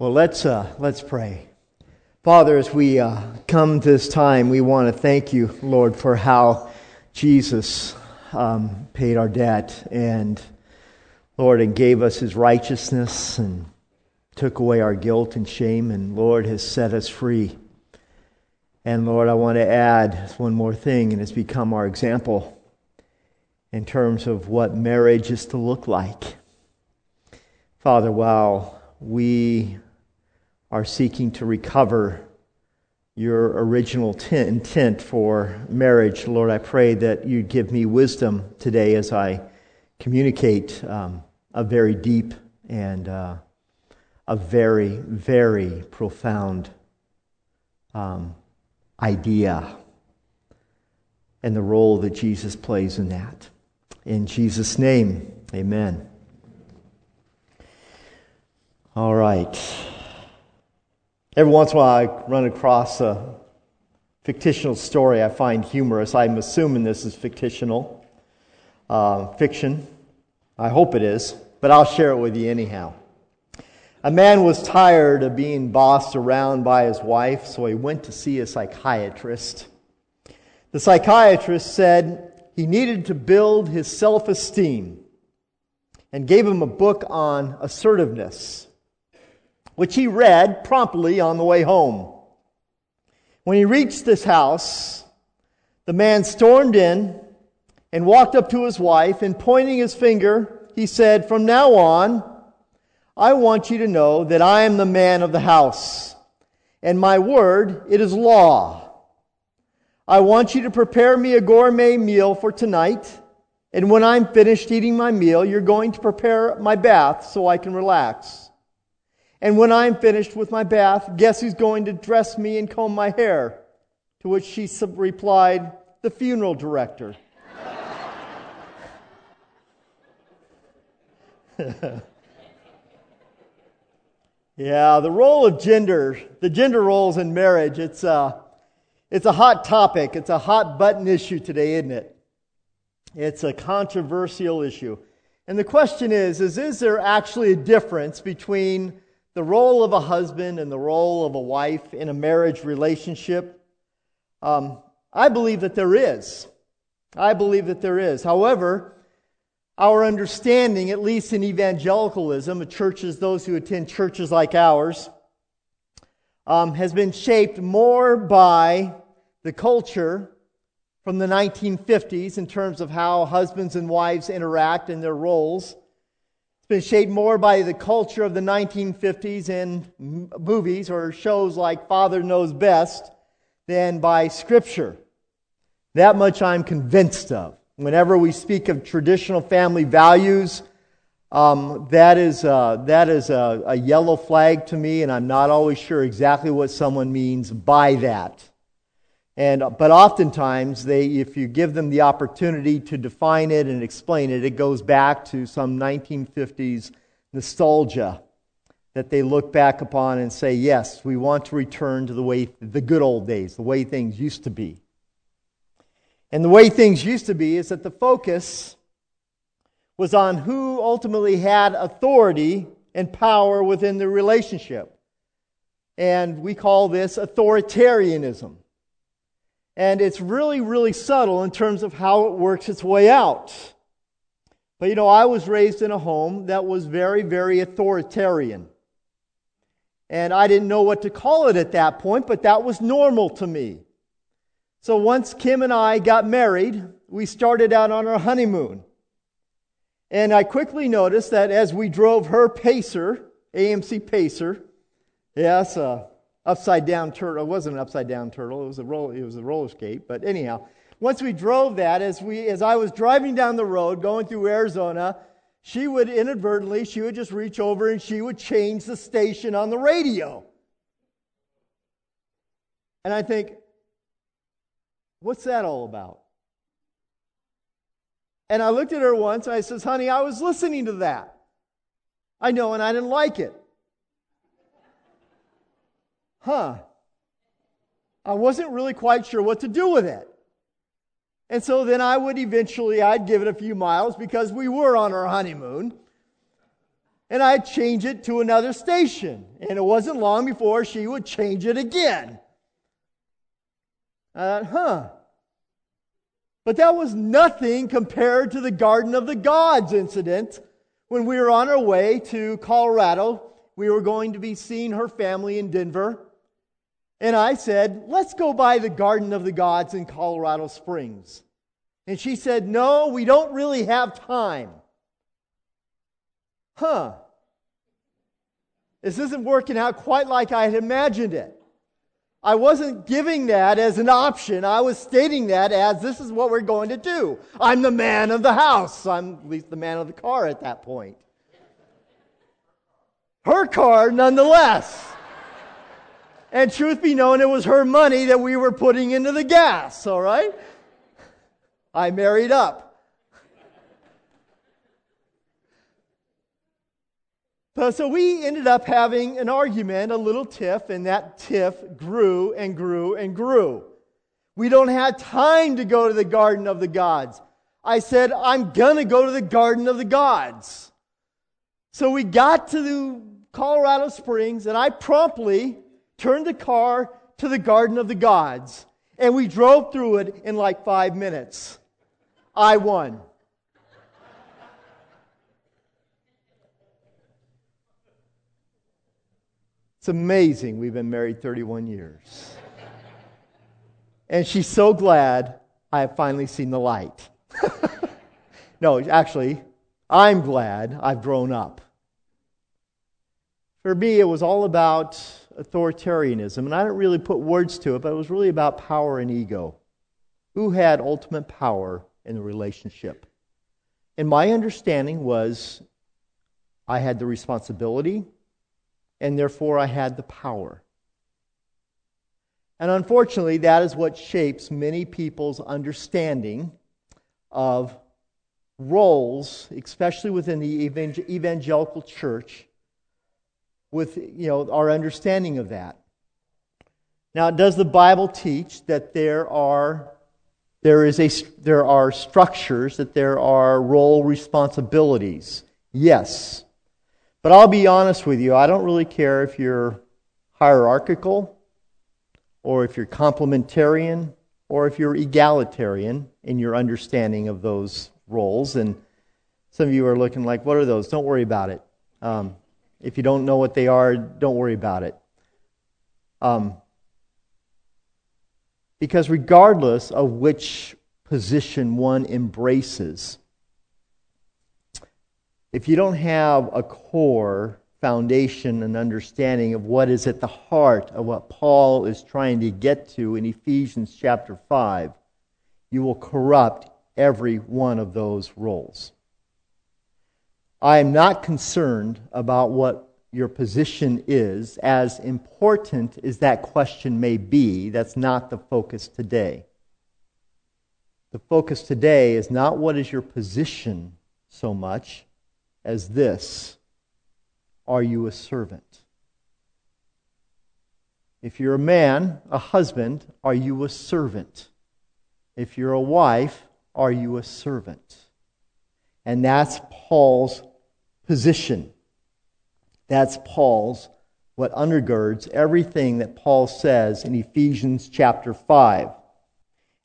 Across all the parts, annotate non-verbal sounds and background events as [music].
Well, let's, uh, let's pray. Father, as we uh, come this time, we want to thank you, Lord, for how Jesus um, paid our debt and, Lord, and gave us his righteousness and took away our guilt and shame, and, Lord, has set us free. And, Lord, I want to add one more thing, and it's become our example in terms of what marriage is to look like. Father, while we are seeking to recover your original intent for marriage. Lord, I pray that you'd give me wisdom today as I communicate um, a very deep and uh, a very, very profound um, idea and the role that Jesus plays in that. In Jesus' name, amen. All right. Every once in a while, I run across a fictional story I find humorous. I'm assuming this is fictional, uh, fiction. I hope it is, but I'll share it with you anyhow. A man was tired of being bossed around by his wife, so he went to see a psychiatrist. The psychiatrist said he needed to build his self esteem and gave him a book on assertiveness which he read promptly on the way home. When he reached this house, the man stormed in and walked up to his wife, and pointing his finger, he said, From now on, I want you to know that I am the man of the house, and my word, it is law. I want you to prepare me a gourmet meal for tonight, and when I'm finished eating my meal, you're going to prepare my bath so I can relax. And when I'm finished with my bath, guess who's going to dress me and comb my hair? To which she replied, The funeral director. [laughs] yeah, the role of gender, the gender roles in marriage, it's a, it's a hot topic. It's a hot button issue today, isn't it? It's a controversial issue. And the question is, is, is there actually a difference between the role of a husband and the role of a wife in a marriage relationship? Um, I believe that there is. I believe that there is. However, our understanding, at least in evangelicalism, of churches, those who attend churches like ours, um, has been shaped more by the culture from the 1950s in terms of how husbands and wives interact in their roles been shaped more by the culture of the 1950s and movies or shows like Father Knows Best than by Scripture. That much I'm convinced of. Whenever we speak of traditional family values, um, that is, that is a, a yellow flag to me, and I'm not always sure exactly what someone means by that. And, uh, but oftentimes, they, if you give them the opportunity to define it and explain it, it goes back to some 1950s nostalgia that they look back upon and say, yes, we want to return to the way, the good old days, the way things used to be. And the way things used to be is that the focus was on who ultimately had authority and power within the relationship. And we call this authoritarianism. And it's really, really subtle in terms of how it works its way out. But you know, I was raised in a home that was very, very authoritarian. And I didn't know what to call it at that point, but that was normal to me. So once Kim and I got married, we started out on our honeymoon. And I quickly noticed that as we drove her Pacer, AMC Pacer, yes, uh, upside down turtle. It wasn't an upside down turtle. It was a roll, it was a roller skate. But anyhow, once we drove that, as we as I was driving down the road going through Arizona, she would inadvertently she would just reach over and she would change the station on the radio. And I think, what's that all about? And I looked at her once and I says, honey, I was listening to that. I know, and I didn't like it huh, I wasn't really quite sure what to do with it. And so then I would eventually, I'd give it a few miles because we were on our honeymoon. and I'd change it to another station. And it wasn't long before she would change it again. I thought, huh. But that was nothing compared to the Garden of the Gods incident when we were on our way to Colorado. We were going to be seeing her family in Denver. And I said, let's go by the Garden of the Gods in Colorado Springs. And she said, no, we don't really have time. Huh. This isn't working out quite like I had imagined it. I wasn't giving that as an option. I was stating that as this is what we're going to do. I'm the man of the house. I'm at least the man of the car at that point. Her car, nonetheless. And truth be known, it was her money that we were putting into the gas, all right? I married up. So, so we ended up having an argument, a little tiff, and that tiff grew and grew and grew. We don't have time to go to the garden of the gods. I said, I'm to go to the garden of the gods. So we got to Colorado Springs, and I promptly turned the car to the garden of the gods. And we drove through it in like five minutes. I won. It's amazing we've been married 31 years. and she's so glad I have finally seen the light. [laughs] no, actually, I'm glad I've grown up. For me, it was all about authoritarianism, and I didn't really put words to it, but it was really about power and ego. Who had ultimate power in the relationship? And my understanding was I had the responsibility, and therefore I had the power. And unfortunately, that is what shapes many people's understanding of roles, especially within the evangelical church, with you know, our understanding of that. Now, does the Bible teach that there are, there, is a, there are structures, that there are role responsibilities? Yes. But I'll be honest with you, I don't really care if you're hierarchical or if you're complementarian or if you're egalitarian in your understanding of those roles. And some of you are looking like, what are those? Don't worry about it. Um, if you don't know what they are, don't worry about it. Um, because regardless of which position one embraces, if you don't have a core foundation and understanding of what is at the heart of what Paul is trying to get to in Ephesians chapter 5, you will corrupt every one of those roles. I am not concerned about what your position is, as important as that question may be. That's not the focus today. The focus today is not what is your position so much as this Are you a servant? If you're a man, a husband, are you a servant? If you're a wife, are you a servant? And that's Paul's position. That's Paul's, what undergirds everything that Paul says in Ephesians chapter 5.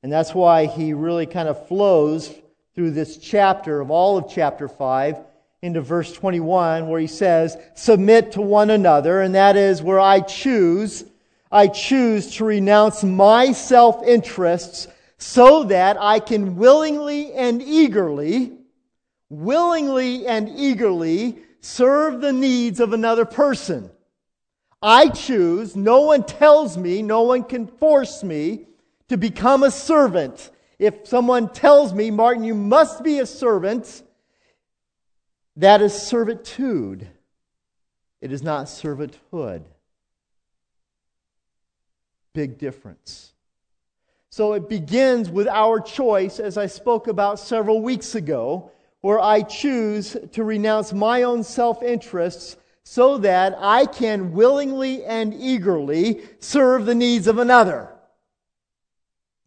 And that's why he really kind of flows through this chapter of all of chapter 5 into verse 21 where he says, Submit to one another, and that is where I choose, I choose to renounce my self interests so that I can willingly and eagerly, willingly and eagerly serve the needs of another person. I choose, no one tells me, no one can force me to become a servant. If someone tells me, Martin, you must be a servant, that is servitude. It is not servanthood. Big difference. So it begins with our choice, as I spoke about several weeks ago, where I choose to renounce my own self interests so that I can willingly and eagerly serve the needs of another.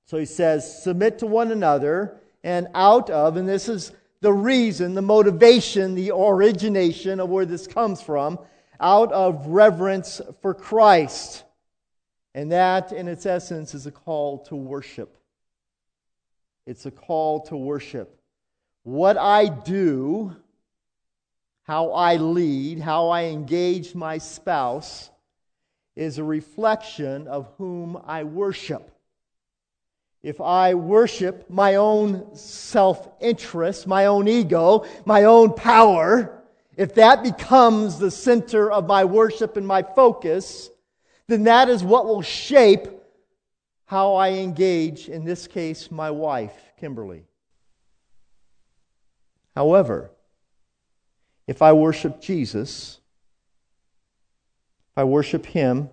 So he says, submit to one another and out of, and this is the reason, the motivation, the origination of where this comes from out of reverence for Christ. And that, in its essence, is a call to worship. It's a call to worship. What I do, how I lead, how I engage my spouse, is a reflection of whom I worship. If I worship my own self interest, my own ego, my own power, if that becomes the center of my worship and my focus, then that is what will shape how I engage, in this case, my wife, Kimberly. However, if I worship Jesus, if I worship Him,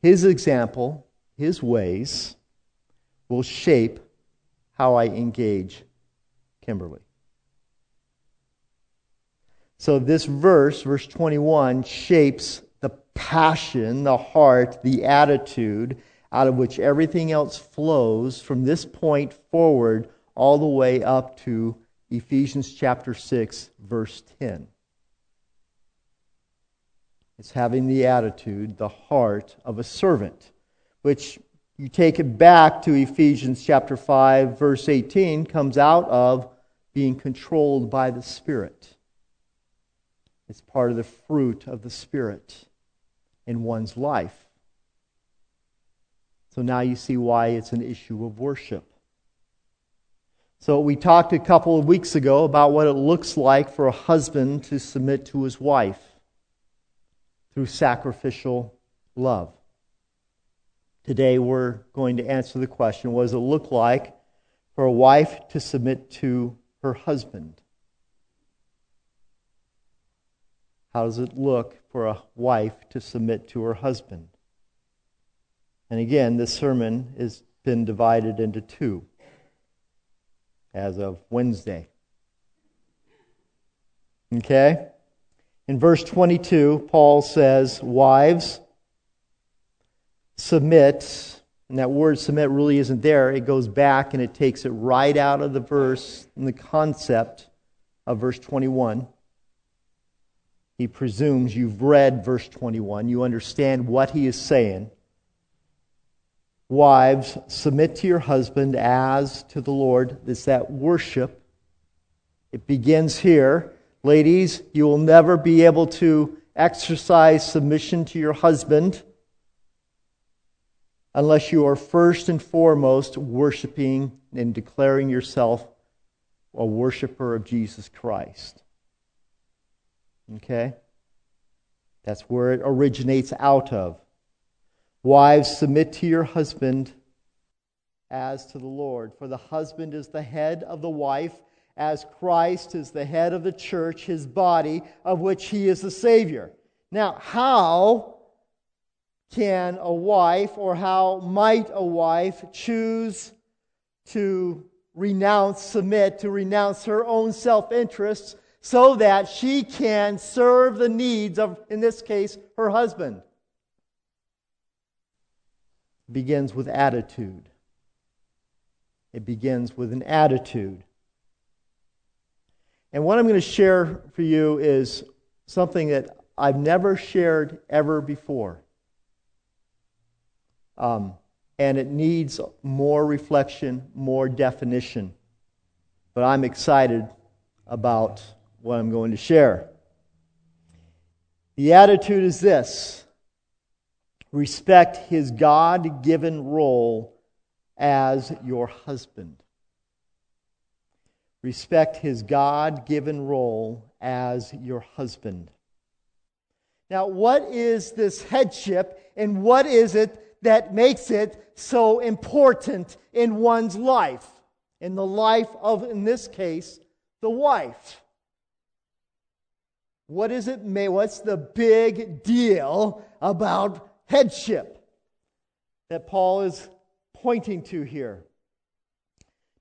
His example, His ways will shape how I engage Kimberly. So, this verse, verse 21, shapes the passion, the heart, the attitude out of which everything else flows from this point forward all the way up to Ephesians chapter 6, verse 10. It's having the attitude, the heart of a servant, which you take it back to Ephesians chapter 5, verse 18, comes out of being controlled by the Spirit. It's part of the fruit of the Spirit in one's life. So now you see why it's an issue of worship. So we talked a couple of weeks ago about what it looks like for a husband to submit to his wife through sacrificial love. Today we're going to answer the question what does it look like for a wife to submit to her husband? How does it look for a wife to submit to her husband? And again, this sermon has been divided into two as of Wednesday. Okay? In verse 22, Paul says, Wives, submit. And that word submit really isn't there. It goes back and it takes it right out of the verse and the concept of verse 21. He presumes you've read verse 21. You understand what he is saying. Wives, submit to your husband as to the Lord. It's that worship. It begins here. Ladies, you will never be able to exercise submission to your husband unless you are first and foremost worshiping and declaring yourself a worshiper of Jesus Christ. Okay? That's where it originates out of. Wives, submit to your husband as to the Lord. For the husband is the head of the wife, as Christ is the head of the church, his body, of which he is the Savior. Now, how can a wife, or how might a wife choose to renounce, submit, to renounce her own self interests so that she can serve the needs of, in this case, her husband. Begins with attitude. It begins with an attitude. And what I'm going to share for you is something that I've never shared ever before. Um, and it needs more reflection, more definition. But I'm excited about what I'm going to share. The attitude is this respect his God given role as your husband. Respect his God given role as your husband. Now, what is this headship and what is it that makes it so important in one's life? In the life of, in this case, the wife. What is it? What's the big deal about headship that Paul is pointing to here?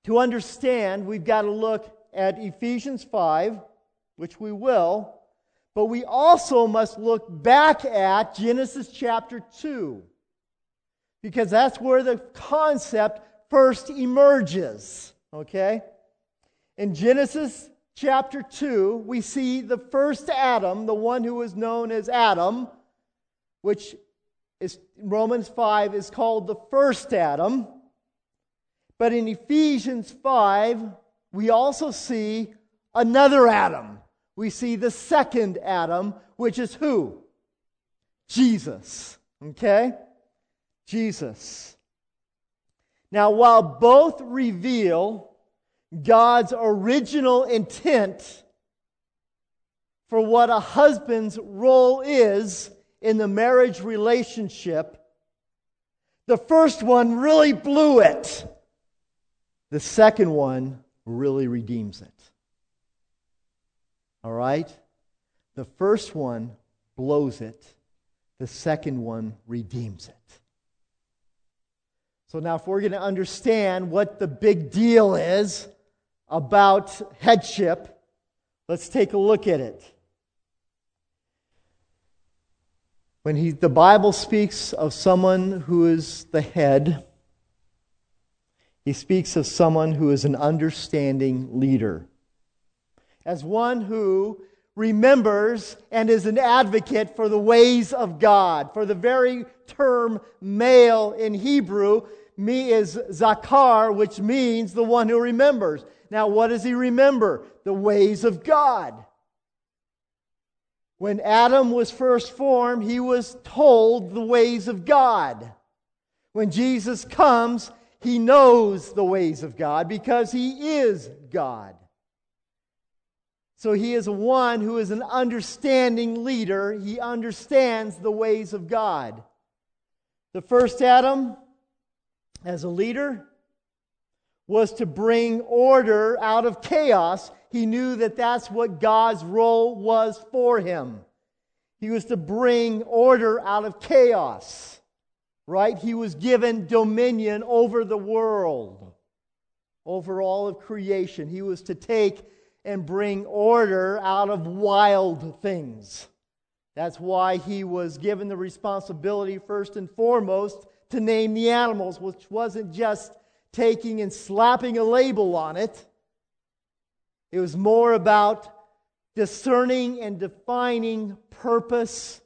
To understand, we've got to look at Ephesians 5, which we will, but we also must look back at Genesis chapter 2, because that's where the concept first emerges. Okay? In Genesis chapter 2, we see the first Adam, the one who was known as Adam, which is Romans 5 is called the first Adam. But in Ephesians 5, we also see another Adam. We see the second Adam, which is who? Jesus. Okay? Jesus. Now, while both reveal God's original intent for what a husband's role is in the marriage relationship, the first one really blew it. The second one really redeems it. All right? The first one blows it, the second one redeems it. So, now if we're going to understand what the big deal is about headship, let's take a look at it. When he, the Bible speaks of someone who is the head, he speaks of someone who is an understanding leader. As one who remembers and is an advocate for the ways of God. For the very term male in Hebrew me is zakar, which means the one who remembers. Now, what does he remember? The ways of God. When Adam was first formed, he was told the ways of God. When Jesus comes, he knows the ways of God because he is God. So he is one who is an understanding leader. He understands the ways of God. The first Adam, as a leader, was to bring order out of chaos he knew that that's what God's role was for him. He was to bring order out of chaos, right? He was given dominion over the world, over all of creation. He was to take and bring order out of wild things. That's why he was given the responsibility, first and foremost, to name the animals, which wasn't just taking and slapping a label on it it was more about discerning and defining purpose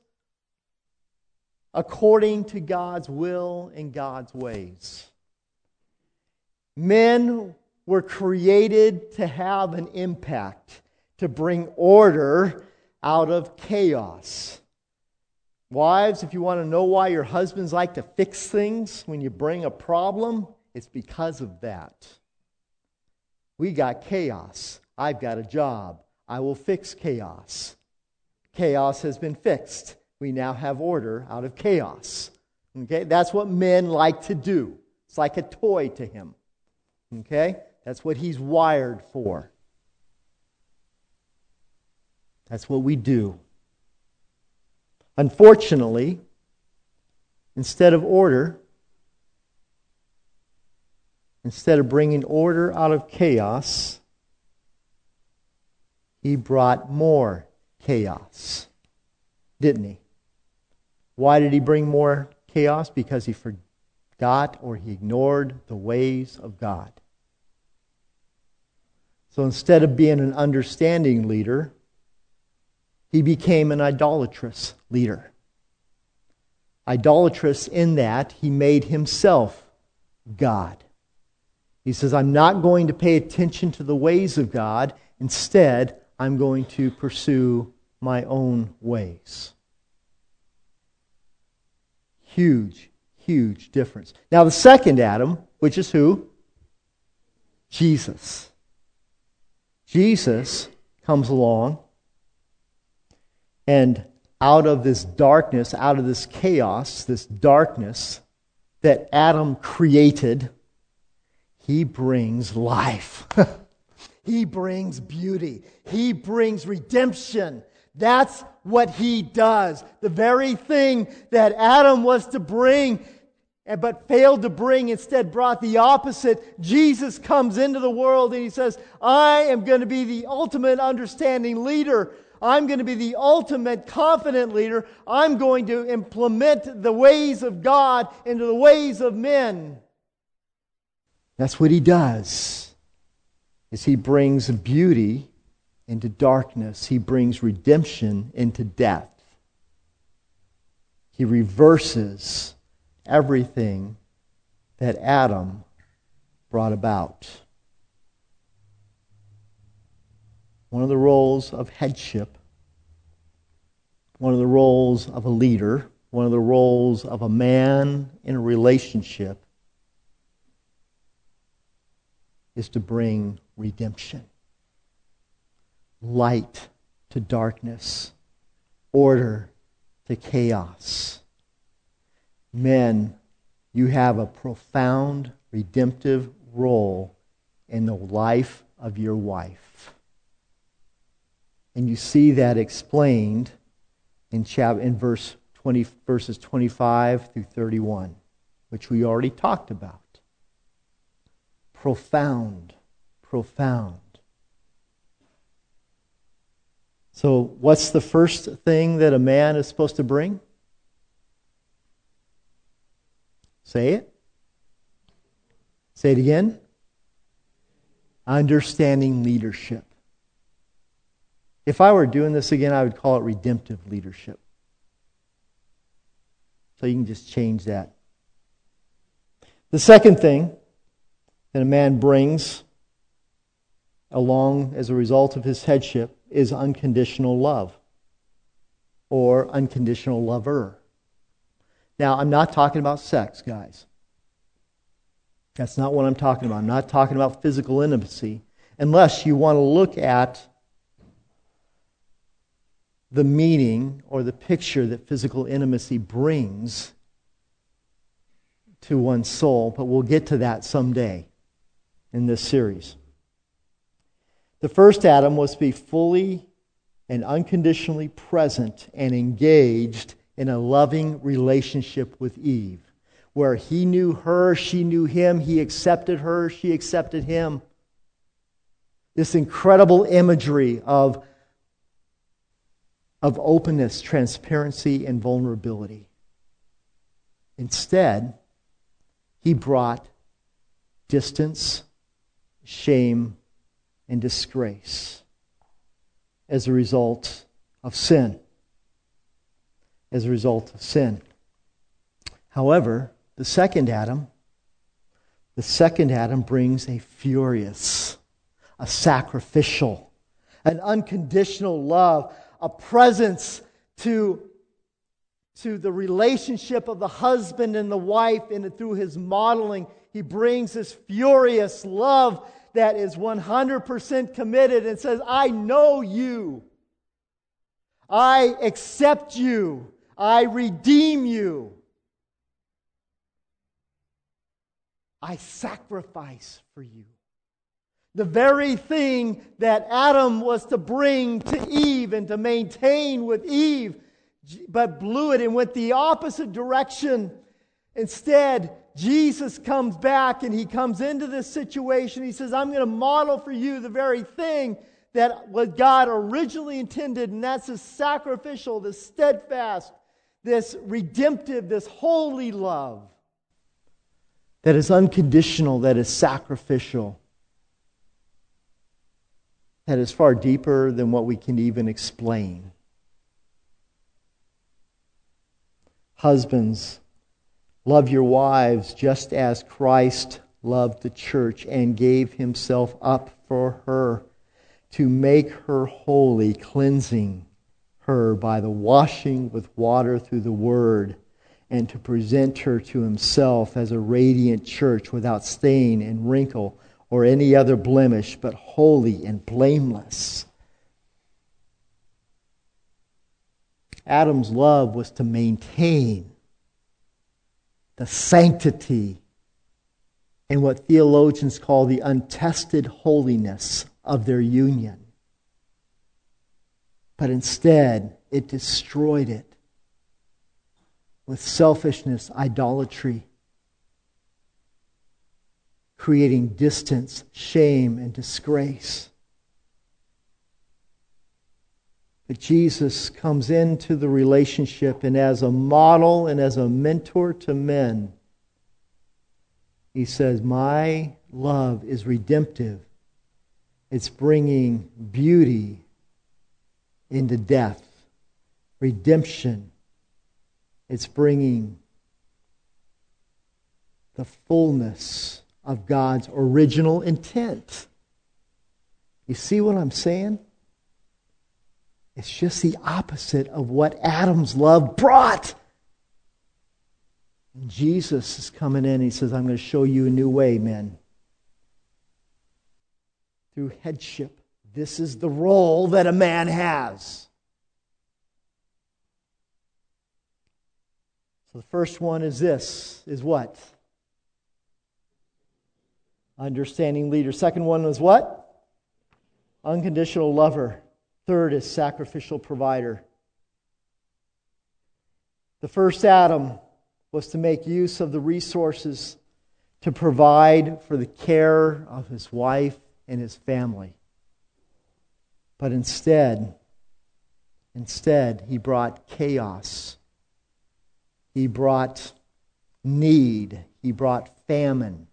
according to God's will and God's ways. Men were created to have an impact, to bring order out of chaos. Wives, if you want to know why your husbands like to fix things when you bring a problem, it's because of that. We got chaos. I've got a job. I will fix chaos. Chaos has been fixed. We now have order out of chaos. Okay? That's what men like to do. It's like a toy to him. Okay? That's what he's wired for. That's what we do. Unfortunately, instead of order, instead of bringing order out of chaos, he brought more chaos, didn't he? Why did he bring more chaos? Because he forgot or he ignored the ways of God. So instead of being an understanding leader, he became an idolatrous leader. Idolatrous in that he made himself God. He says, I'm not going to pay attention to the ways of God. Instead, I'm going to pursue my own ways. Huge, huge difference. Now, the second Adam, which is who? Jesus. Jesus comes along, and out of this darkness, out of this chaos, this darkness that Adam created, he brings life. [laughs] He brings beauty. He brings redemption. That's what he does. The very thing that Adam was to bring eh, but failed to bring, instead brought the opposite. Jesus comes into the world and he says, I am going to be the ultimate understanding leader. I'm going to be the ultimate confident leader. I'm going to implement the ways of God into the ways of men. That's what he does is he brings beauty into darkness, he brings redemption into death. He reverses everything that Adam brought about. One of the roles of headship, one of the roles of a leader, one of the roles of a man in a relationship is to bring redemption, light to darkness, order to chaos. Men, you have a profound redemptive role in the life of your wife. And you see that explained in, chap- in verse 20, verses 25 through 31, which we already talked about. Profound, profound. So, what's the first thing that a man is supposed to bring? Say it. Say it again. Understanding leadership. If I were doing this again, I would call it redemptive leadership. So you can just change that. The second thing that a man brings along as a result of his headship is unconditional love or unconditional lover. Now, I'm not talking about sex, guys. That's not what I'm talking about. I'm not talking about physical intimacy, unless you want to look at the meaning or the picture that physical intimacy brings to one's soul, but we'll get to that someday in this series. The first Adam was to be fully and unconditionally present and engaged in a loving relationship with Eve, where he knew her, she knew him, he accepted her, she accepted him. This incredible imagery of, of openness, transparency, and vulnerability. Instead, he brought distance, shame, and disgrace as a result of sin. As a result of sin. However, the second Adam, the second Adam brings a furious, a sacrificial, an unconditional love, a presence to to the relationship of the husband and the wife, and through his modeling, he brings this furious love that is 100% committed and says, I know you. I accept you. I redeem you. I sacrifice for you. The very thing that Adam was to bring to Eve and to maintain with Eve, but blew it and went the opposite direction. Instead, Jesus comes back and he comes into this situation. He says, I'm going to model for you the very thing that what God originally intended, and that's this sacrificial, this steadfast, this redemptive, this holy love that is unconditional, that is sacrificial, that is far deeper than what we can even explain. Husbands, Love your wives just as Christ loved the church and gave himself up for her to make her holy, cleansing her by the washing with water through the word, and to present her to himself as a radiant church without stain and wrinkle or any other blemish, but holy and blameless. Adam's love was to maintain the sanctity and what theologians call the untested holiness of their union. But instead, it destroyed it with selfishness, idolatry, creating distance, shame, and disgrace. But Jesus comes into the relationship and as a model and as a mentor to men, he says, My love is redemptive. It's bringing beauty into death, redemption. It's bringing the fullness of God's original intent. You see what I'm saying? It's just the opposite of what Adam's love brought. And Jesus is coming in. He says, I'm going to show you a new way, men. Through headship. This is the role that a man has. So the first one is this is what? Understanding leader. Second one is what? Unconditional lover. Third is sacrificial provider. The first Adam was to make use of the resources to provide for the care of his wife and his family. But instead, instead, he brought chaos. He brought need. He brought famine.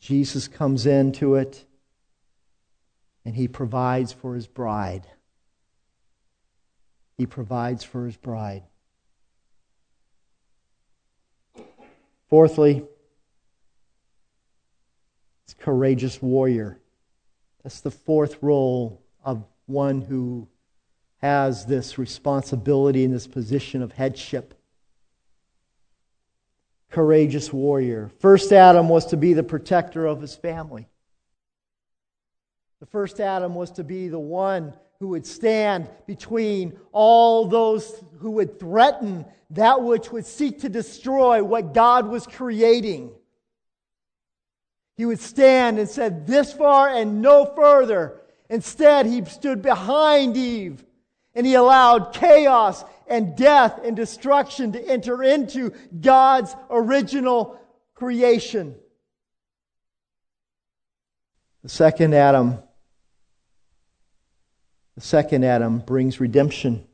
Jesus comes into it and he provides for his bride. He provides for his bride. Fourthly, it's courageous warrior. That's the fourth role of one who has this responsibility and this position of headship. Courageous warrior. First Adam was to be the protector of his family. The first Adam was to be the one who would stand between all those who would threaten that which would seek to destroy what God was creating. He would stand and said, This far and no further. Instead, he stood behind Eve and he allowed chaos and death and destruction to enter into God's original creation. The second Adam the second Adam brings redemption.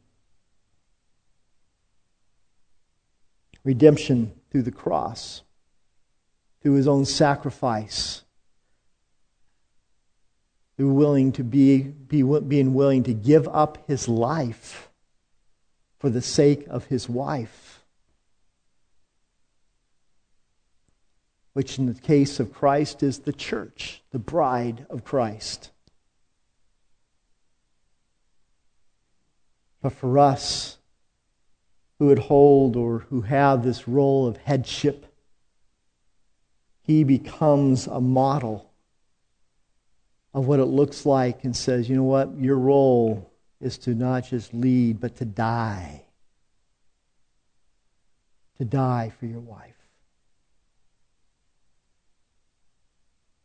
Redemption through the cross, through his own sacrifice, through willing to be, be being willing to give up his life for the sake of his wife. Which, in the case of Christ, is the church, the bride of Christ. But for us who would hold or who have this role of headship, he becomes a model of what it looks like and says, you know what? Your role is to not just lead, but to die. To die for your wife.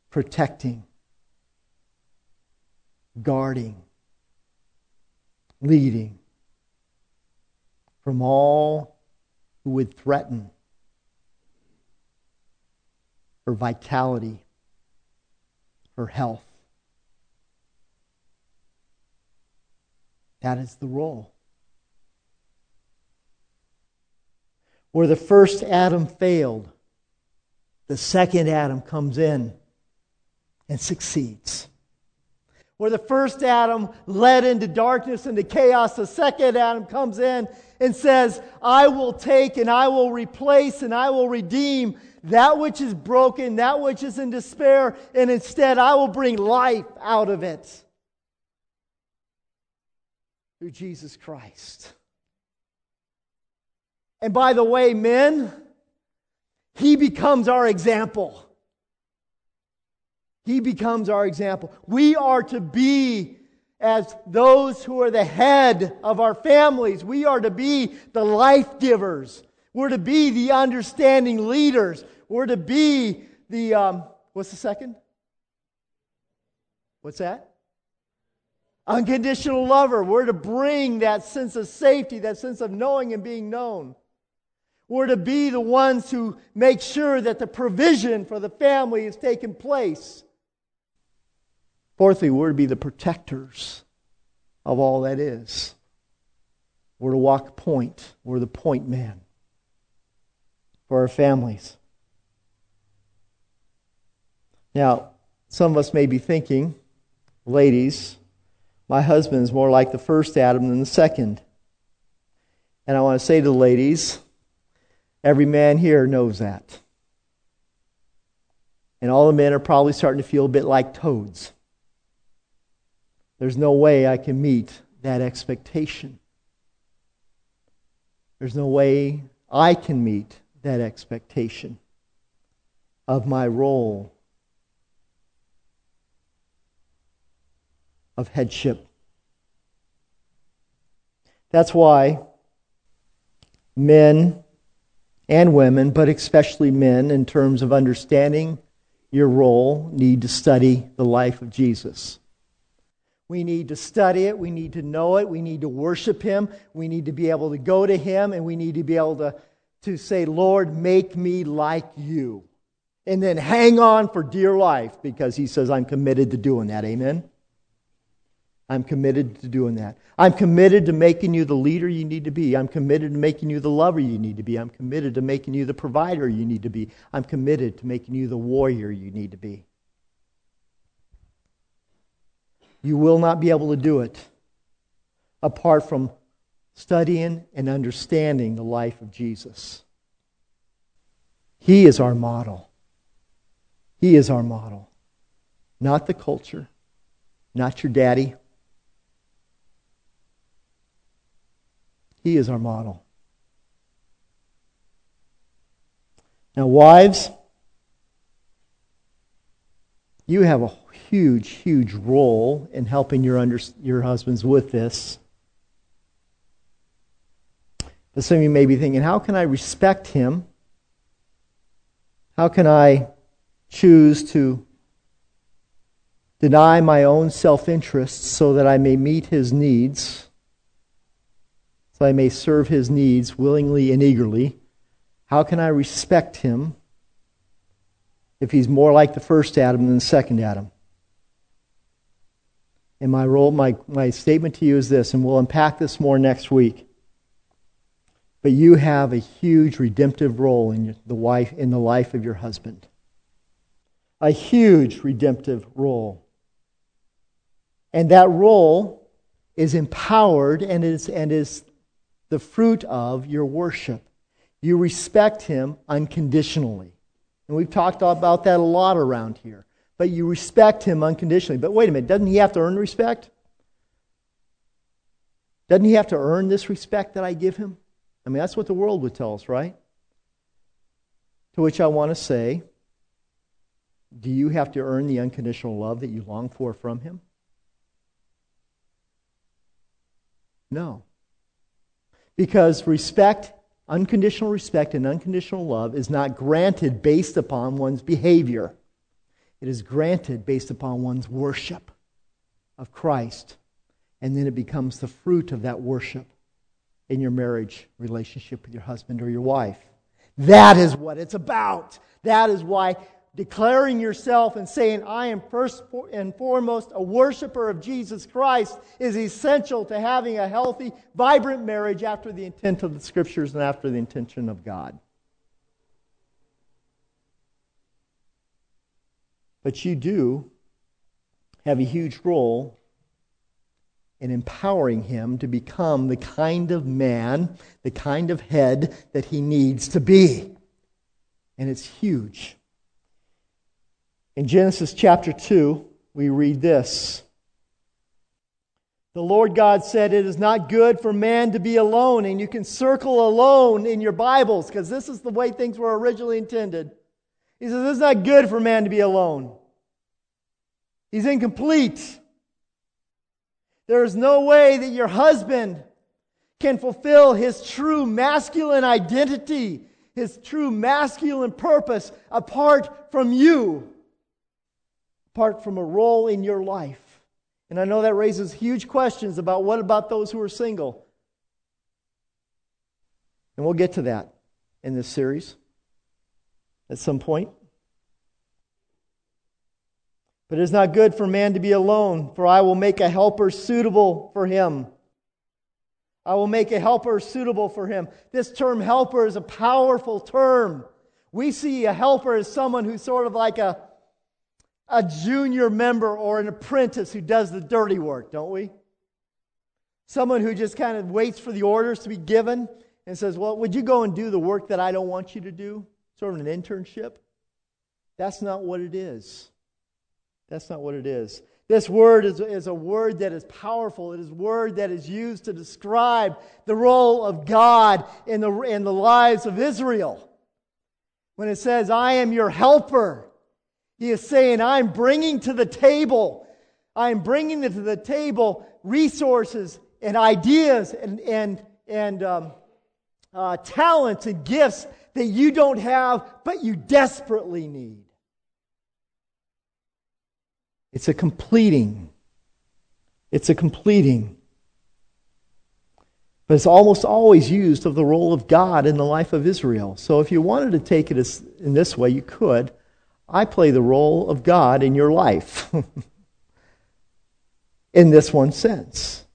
Protecting, guarding, leading from all who would threaten her vitality, her health. That is the role. Where the first Adam failed, the second Adam comes in and succeeds. Where the first Adam led into darkness, and into chaos, the second Adam comes in and says, I will take and I will replace and I will redeem that which is broken, that which is in despair, and instead I will bring life out of it through Jesus Christ. And by the way, men, he becomes our example. He becomes our example. We are to be as those who are the head of our families. We are to be the life givers. We're to be the understanding leaders. We're to be the, um, what's the second? What's that? Unconditional lover. We're to bring that sense of safety, that sense of knowing and being known. We're to be the ones who make sure that the provision for the family is taking place. Fourthly, we're to be the protectors of all that is. We're to walk point. We're the point man for our families. Now, Some of us may be thinking, ladies, my husband is more like the first Adam than the second. And I want to say to the ladies, every man here knows that. And all the men are probably starting to feel a bit like toads. There's no way I can meet that expectation. There's no way I can meet that expectation of my role of headship. That's why men and women, but especially men, in terms of understanding your role, need to study the life of Jesus. We need to study it. We need to know it. We need to worship Him. We need to be able to go to Him and we need to be able to, to say, Lord, make me like you. And then hang on for dear life because He says, I'm committed to doing that. Amen? I'm committed to doing that. I'm committed to making you the leader you need to be. I'm committed to making you the lover you need to be. I'm committed to making you the provider you need to be. I'm committed to making you the warrior you need to be. You will not be able to do it apart from studying and understanding the life of Jesus. He is our model. He is our model. Not the culture, not your daddy, He is our model. Now, wives, you have a huge, huge role in helping your, under, your husbands with this. But some of you may be thinking, how can I respect him? How can I choose to deny my own self interest so that I may meet his needs? so I may serve his needs willingly and eagerly? How can I respect him if he's more like the first Adam than the second Adam? And my role, my, my statement to you is this, and we'll unpack this more next week. But you have a huge redemptive role in the wife in the life of your husband. A huge redemptive role. And that role is empowered and is, and is the fruit of your worship. You respect him unconditionally. And we've talked about that a lot around here. But you respect him unconditionally. But wait a minute, doesn't he have to earn respect? Doesn't he have to earn this respect that I give him? I mean, that's what the world would tell us, right? To which I want to say, do you have to earn the unconditional love that you long for from him? No. Because respect, unconditional respect, and unconditional love is not granted based upon one's behavior, it is granted based upon one's worship of Christ. And then it becomes the fruit of that worship in your marriage relationship with your husband or your wife. That is what it's about. That is why declaring yourself and saying, I am first and foremost a worshiper of Jesus Christ, is essential to having a healthy, vibrant marriage after the intent of the Scriptures and after the intention of God. But you do have a huge role in empowering him to become the kind of man, the kind of head that he needs to be. And it's huge. In Genesis chapter 2, we read this The Lord God said, It is not good for man to be alone. And you can circle alone in your Bibles because this is the way things were originally intended. He says, It's not good for man to be alone. He's incomplete. There is no way that your husband can fulfill his true masculine identity, his true masculine purpose apart from you apart from a role in your life. And I know that raises huge questions about what about those who are single? And we'll get to that in this series at some point. But it is not good for man to be alone, for I will make a helper suitable for him. I will make a helper suitable for him. This term helper is a powerful term. We see a helper as someone who's sort of like a a junior member or an apprentice who does the dirty work, don't we? Someone who just kind of waits for the orders to be given and says, Well, would you go and do the work that I don't want you to do? Sort of an internship. That's not what it is. That's not what it is. This word is, is a word that is powerful. It is a word that is used to describe the role of God in the, in the lives of Israel. When it says, I am your helper, he is saying, I'm bringing to the table, I'm bringing to the table resources and ideas and, and, and um, uh, talents and gifts that you don't have, but you desperately need. It's a completing. It's a completing. But it's almost always used of the role of God in the life of Israel. So if you wanted to take it as, in this way, you could. I play the role of God in your life. [laughs] in this one sense.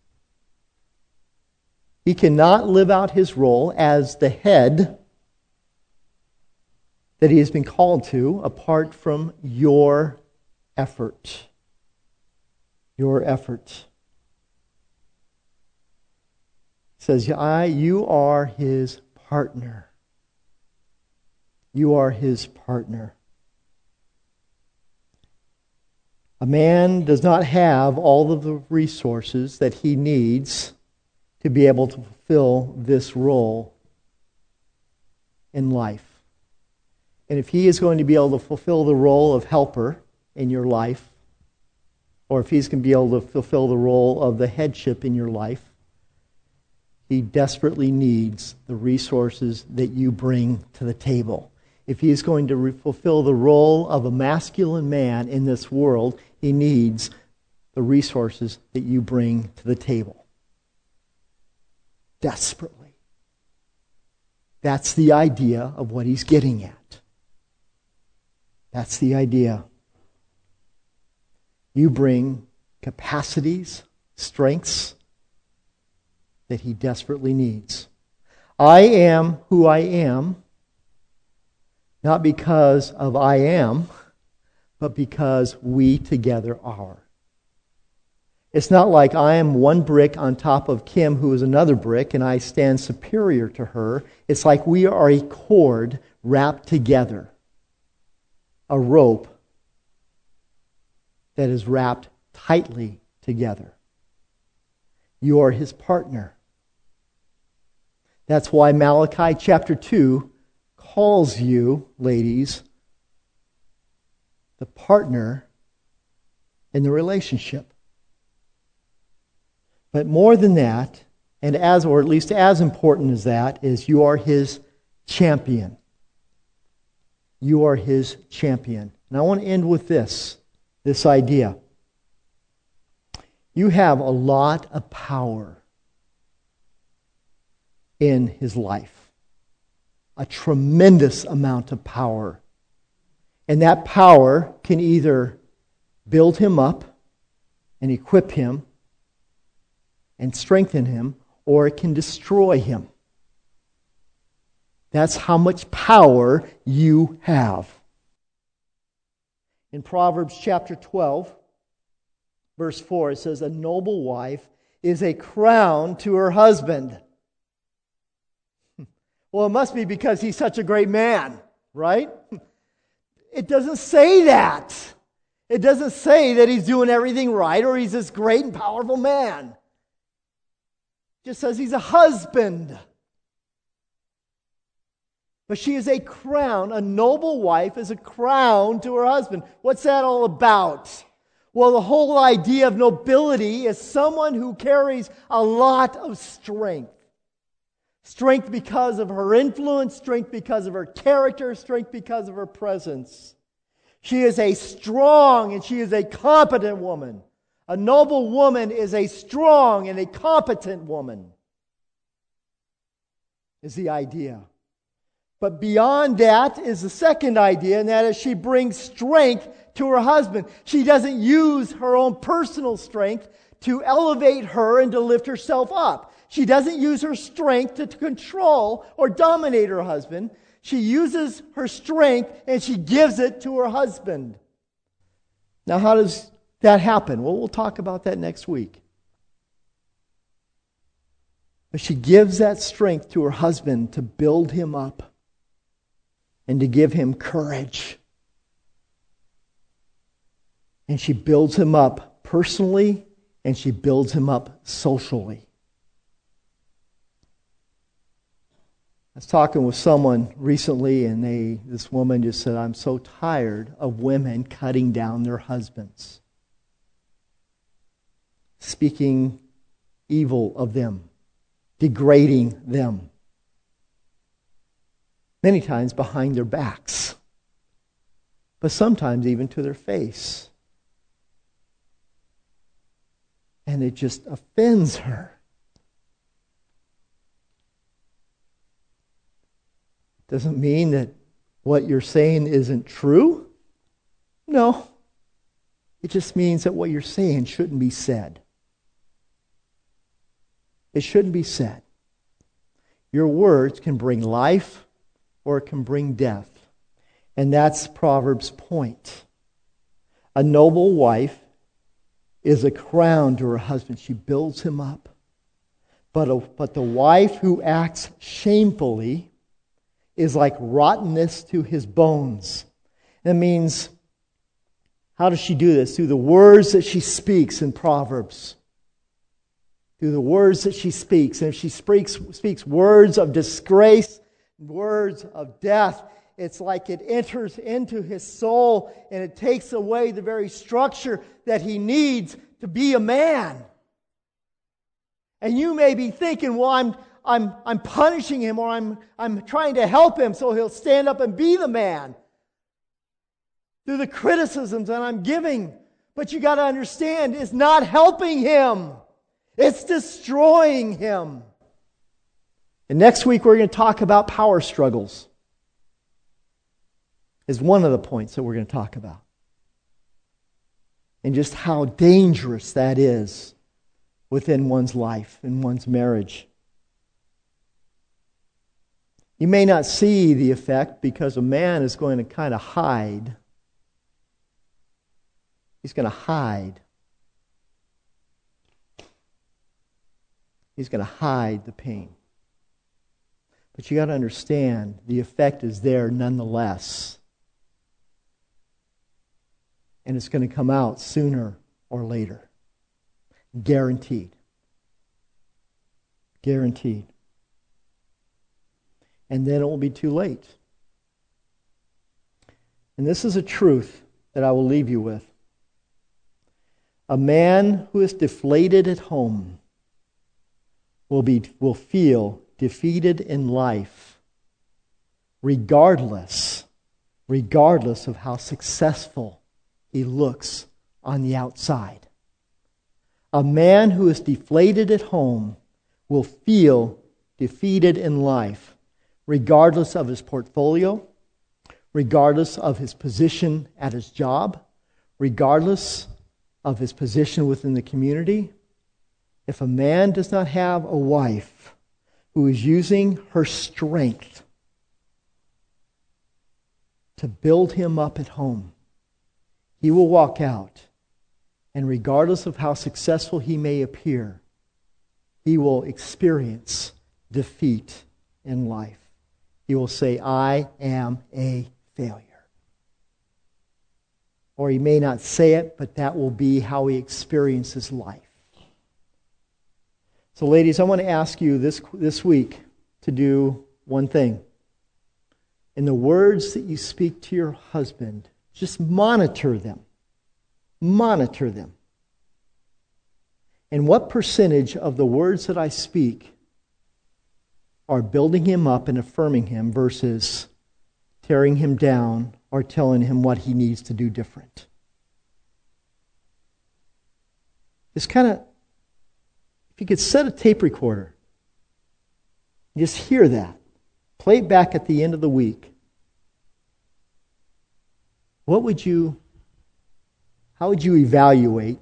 He cannot live out his role as the head that he has been called to apart from your effort. Your effort. says, I, you are his partner. You are his partner. A man does not have all of the resources that he needs to be able to fulfill this role in life. And if he is going to be able to fulfill the role of helper in your life, or if he's going to be able to fulfill the role of the headship in your life, he desperately needs the resources that you bring to the table. If he is going to re- fulfill the role of a masculine man in this world, he needs the resources that you bring to the table. Desperately. That's the idea of what he's getting at. That's the idea. You bring capacities, strengths that he desperately needs. I am who I am, not because of I am, but because we together are. It's not like I am one brick on top of Kim, who is another brick, and I stand superior to her. It's like we are a cord wrapped together, a rope that is wrapped tightly together. You are his partner. That's why Malachi chapter 2 calls you, ladies, the partner in the relationship. But more than that, and as, or at least as important as that, is you are his champion. You are his champion. And I want to end with this this idea. You have a lot of power in his life, a tremendous amount of power. And that power can either build him up and equip him and strengthen him, or it can destroy him. That's how much power you have in Proverbs chapter 12, verse 4, it says, A noble wife is a crown to her husband. [laughs] Well, it must be because he's such a great man, right? [laughs] It doesn't say that. It doesn't say that he's doing everything right or he's this great and powerful man. It just says he's a husband. But she is a crown. A noble wife is a crown to her husband. What's that all about? Well, the whole idea of nobility is someone who carries a lot of strength. Strength because of her influence, strength because of her character, strength because of her presence. She is a strong and she is a competent woman. A noble woman is a strong and a competent woman, is the idea. But beyond that is the second idea, and that is she brings strength to her husband. She doesn't use her own personal strength to elevate her and to lift herself up. She doesn't use her strength to, control or dominate her husband. She uses her strength and she gives it to her husband. Now, how does that happen? Well, we'll talk about that next week. But she gives that strength to her husband to build him up and to give him courage. And she builds him up personally and she builds him up socially. I was talking with someone recently, and they, this woman just said, I'm so tired of women cutting down their husbands, speaking evil of them, degrading them, many times behind their backs, but sometimes even to their face. And it just offends her. Doesn't mean that what you're saying isn't true. No. It just means that what you're saying shouldn't be said. It shouldn't be said. Your words can bring life or it can bring death. And that's Proverbs' point. A noble wife is a crown to her husband. She builds him up. But, a, but the wife who acts shamefully is like rottenness to his bones. That means, how does she do this? Through the words that she speaks in Proverbs. Through the words that she speaks. And if she speaks, speaks words of disgrace, words of death, it's like it enters into his soul and it takes away the very structure that he needs to be a man. And you may be thinking, well, I'm, I'm, I'm punishing him or I'm, I'm trying to help him so he'll stand up and be the man through the criticisms that I'm giving. But you got to understand, it's not helping him, it's destroying him. And next week, we're going to talk about power struggles, is one of the points that we're going to talk about. And just how dangerous that is within one's life, and one's marriage. You may not see the effect because a man is going to kind of hide. He's going to hide. He's going to hide the pain. But you got to understand the effect is there nonetheless. And it's going to come out sooner or later. Guaranteed. Guaranteed and then it will be too late. And this is a truth that I will leave you with. A man who is deflated at home will, be, will feel defeated in life, regardless, regardless of how successful he looks on the outside. A man who is deflated at home will feel defeated in life regardless of his portfolio, regardless of his position at his job, regardless of his position within the community. If a man does not have a wife who is using her strength to build him up at home, he will walk out, and regardless of how successful he may appear, he will experience defeat in life he will say, I am a failure. Or he may not say it, but that will be how he experiences life. So, ladies, I want to ask you this, this week to do one thing. In the words that you speak to your husband, just monitor them. Monitor them. And what percentage of the words that I speak are building him up and affirming him versus tearing him down or telling him what he needs to do different. Just kind of, if you could set a tape recorder, just hear that, play it back at the end of the week. What would you, how would you evaluate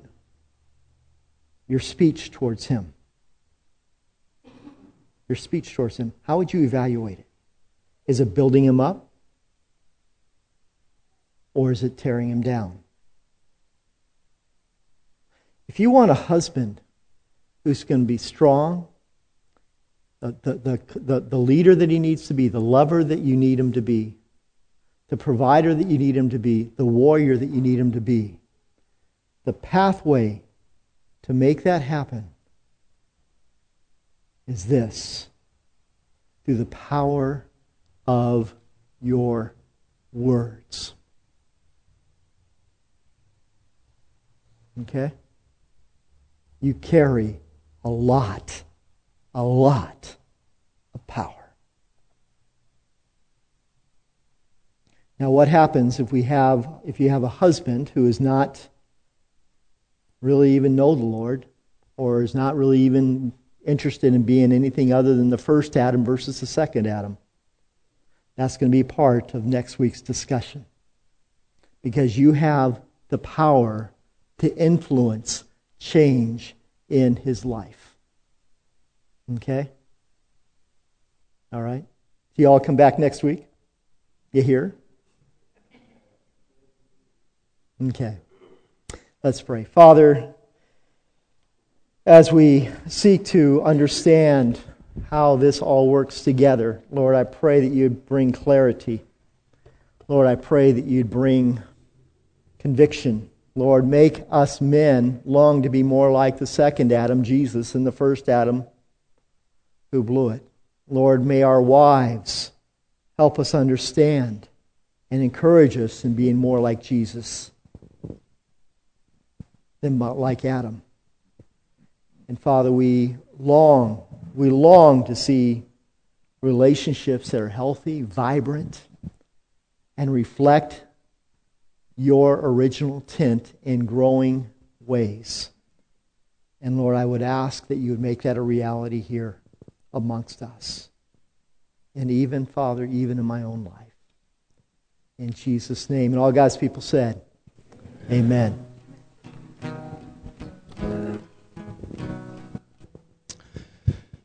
your speech towards him? your speech towards him, how would you evaluate it? Is it building him up? Or is it tearing him down? If you want a husband who's going to be strong, the, the, the, the, leader that he needs to be, the lover that you need him to be, the provider that you need him to be, the warrior that you need him to be, the pathway to make that happen is this through the power of your words. Okay? You carry a lot, a lot of power. Now, what happens if we have if you have a husband who is not really even know the Lord, or is not really even interested in being anything other than the first Adam versus the second Adam? That's going to be part of next week's discussion. Because you have the power to influence change in his life. Okay? All right? So you all come back next week? You hear? Okay. Let's pray. Father, as we seek to understand how this all works together, Lord, I pray that you'd bring clarity. Lord, I pray that you'd bring conviction. Lord, make us men long to be more like the second Adam, Jesus, than the first Adam who blew it. Lord, may our wives help us understand and encourage us in being more like Jesus than like Adam. And Father, we long, we long to see relationships that are healthy, vibrant, and reflect your original tint in growing ways. And Lord, I would ask that you would make that a reality here amongst us. And even, Father, even in my own life. In Jesus' name. And all God's people said, Amen.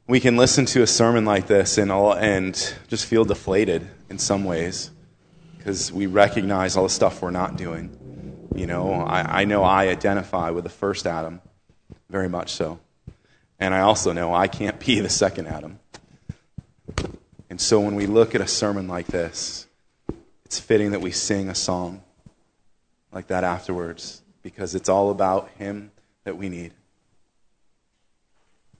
We can listen to a sermon like this and, all, and just feel deflated in some ways because we recognize all the stuff we're not doing. You know, I, I know I identify with the first Adam, very much so. And I also know I can't be the second Adam. And so when we look at a sermon like this, it's fitting that we sing a song like that afterwards because it's all about Him that we need.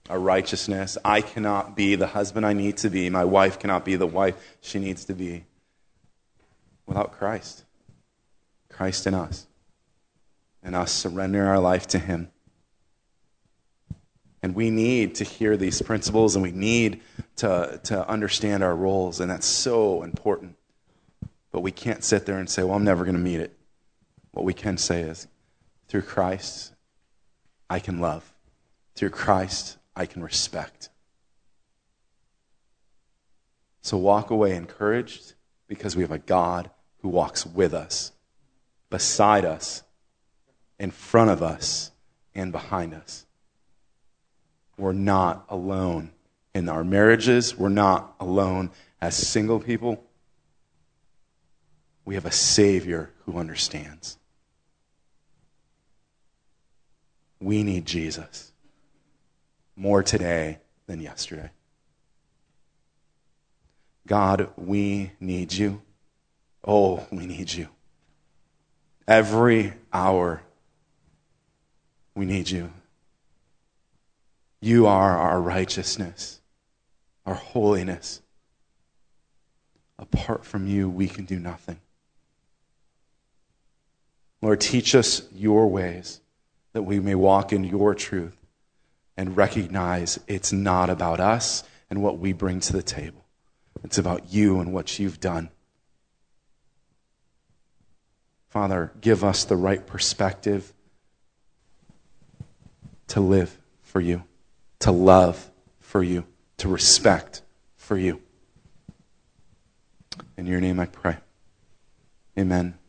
Our righteousness. I cannot be the husband I need to be. My wife cannot be the wife she needs to be without Christ. Christ in us. And us surrender our life to Him. And we need to hear these principles and we need to, to understand our roles, and that's so important. But we can't sit there and say, well, I'm never going to meet it. What we can say is, through Christ, I can love. Through Christ, I can respect. So walk away encouraged because we have a God who walks with us, beside us, in front of us, and behind us. We're not alone in our marriages. We're not alone as single people. We have a Savior who understands. We need Jesus more today than yesterday. God, we need you. Oh, we need you. Every hour, we need you. You are our righteousness, our holiness. Apart from you, we can do nothing. Lord, teach us your ways that we may walk in your truth and recognize it's not about us and what we bring to the table. It's about you and what you've done. Father, give us the right perspective to live for you to love for you, to respect for you. In your name I pray. Amen.